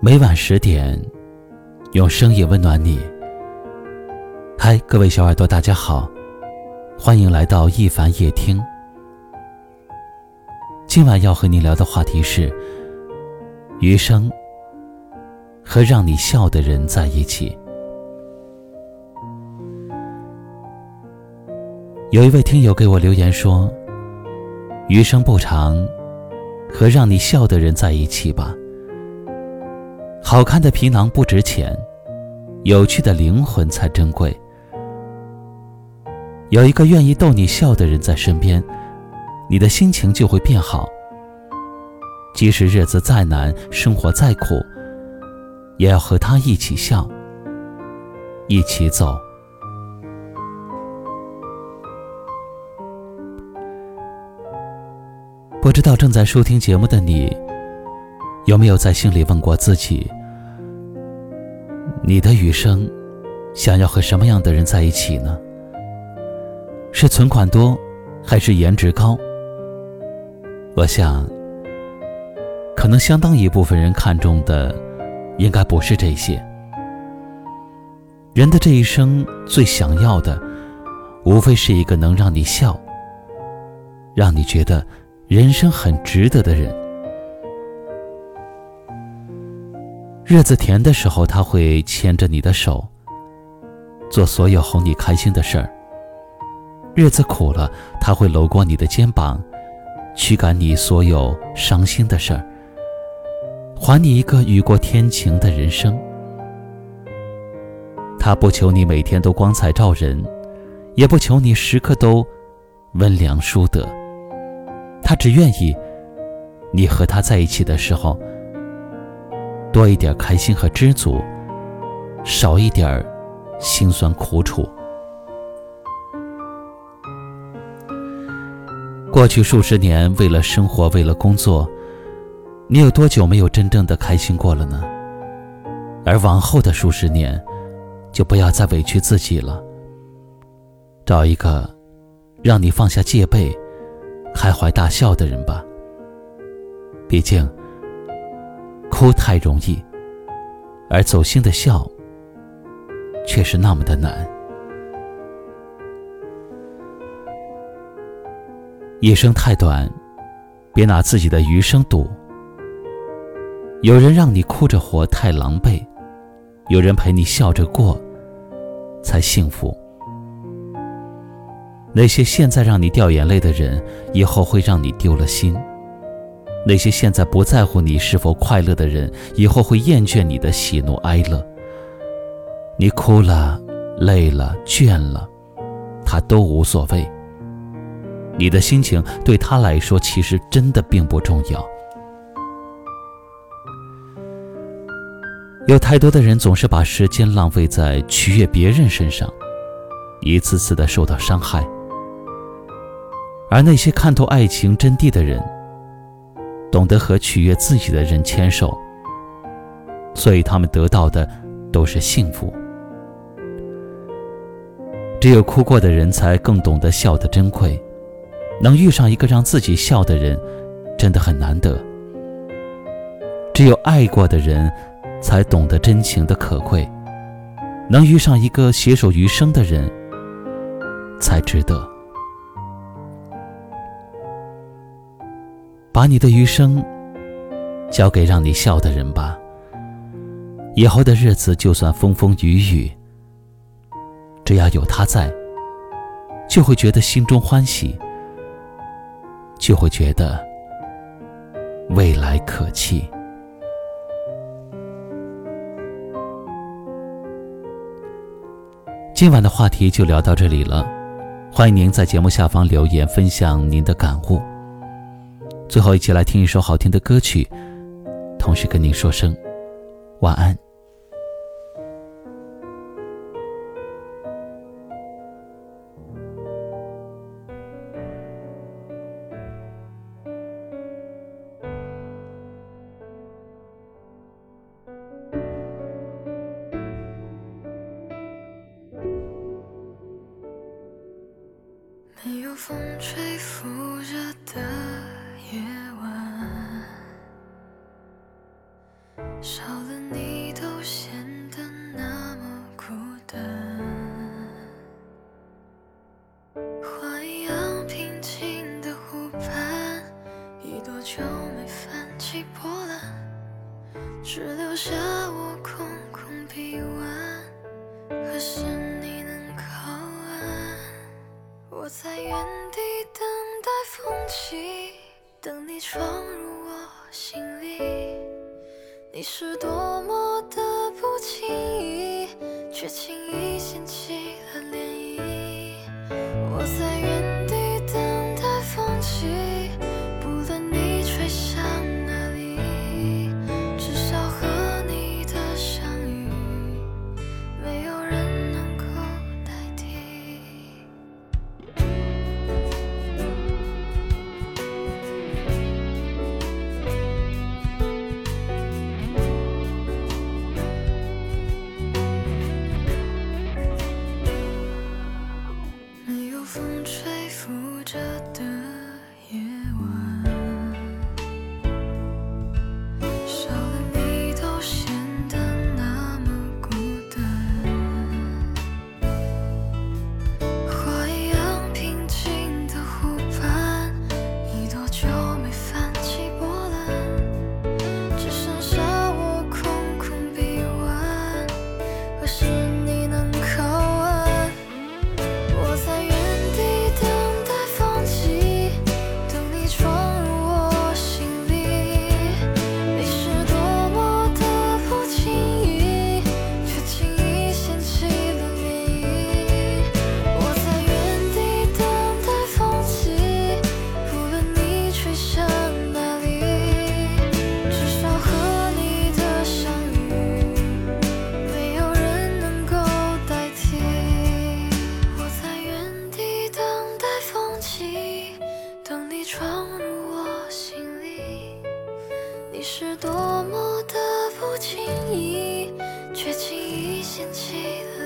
每晚十点，用声音温暖你。嗨，各位小耳朵，大家好，欢迎来到一凡夜听。今晚要和你聊的话题是：余生和让你笑的人在一起。有一位听友给我留言说：“余生不长，和让你笑的人在一起吧。好看的皮囊不值钱，有趣的灵魂才珍贵。有一个愿意逗你笑的人在身边，你的心情就会变好。即使日子再难，生活再苦，也要和他一起笑，一起走。”不知道正在收听节目的你，有没有在心里问过自己：你的余生，想要和什么样的人在一起呢？是存款多，还是颜值高？我想，可能相当一部分人看重的，应该不是这些。人的这一生最想要的，无非是一个能让你笑，让你觉得。人生很值得的人，日子甜的时候，他会牵着你的手，做所有哄你开心的事儿；日子苦了，他会搂过你的肩膀，驱赶你所有伤心的事儿，还你一个雨过天晴的人生。他不求你每天都光彩照人，也不求你时刻都温良淑德。他只愿意，你和他在一起的时候，多一点开心和知足，少一点辛酸苦楚。过去数十年，为了生活，为了工作，你有多久没有真正的开心过了呢？而往后的数十年，就不要再委屈自己了，找一个让你放下戒备。开怀大笑的人吧。毕竟，哭太容易，而走心的笑却是那么的难。一生太短，别拿自己的余生赌。有人让你哭着活太狼狈，有人陪你笑着过才幸福。那些现在让你掉眼泪的人，以后会让你丢了心；那些现在不在乎你是否快乐的人，以后会厌倦你的喜怒哀乐。你哭了、累了、倦了，他都无所谓。你的心情对他来说，其实真的并不重要。有太多的人总是把时间浪费在取悦别人身上，一次次的受到伤害。而那些看透爱情真谛的人，懂得和取悦自己的人牵手，所以他们得到的都是幸福。只有哭过的人，才更懂得笑的珍贵。能遇上一个让自己笑的人，真的很难得。只有爱过的人，才懂得真情的可贵。能遇上一个携手余生的人，才值得。把你的余生交给让你笑的人吧。以后的日子，就算风风雨雨，只要有他在，就会觉得心中欢喜，就会觉得未来可期。今晚的话题就聊到这里了，欢迎您在节目下方留言分享您的感悟。最后，一起来听一首好听的歌曲，同时跟您说声晚安。没有风吹拂着的。夜晚少了你都显得那么孤单花一样平静的湖畔已多久没翻起波澜只留下我空空臂弯何时你能靠岸我在原地等待风起。等你闯入我心里，你是多么的不轻易，却轻易掀起。吹拂着的是多么的不经意却轻易掀起了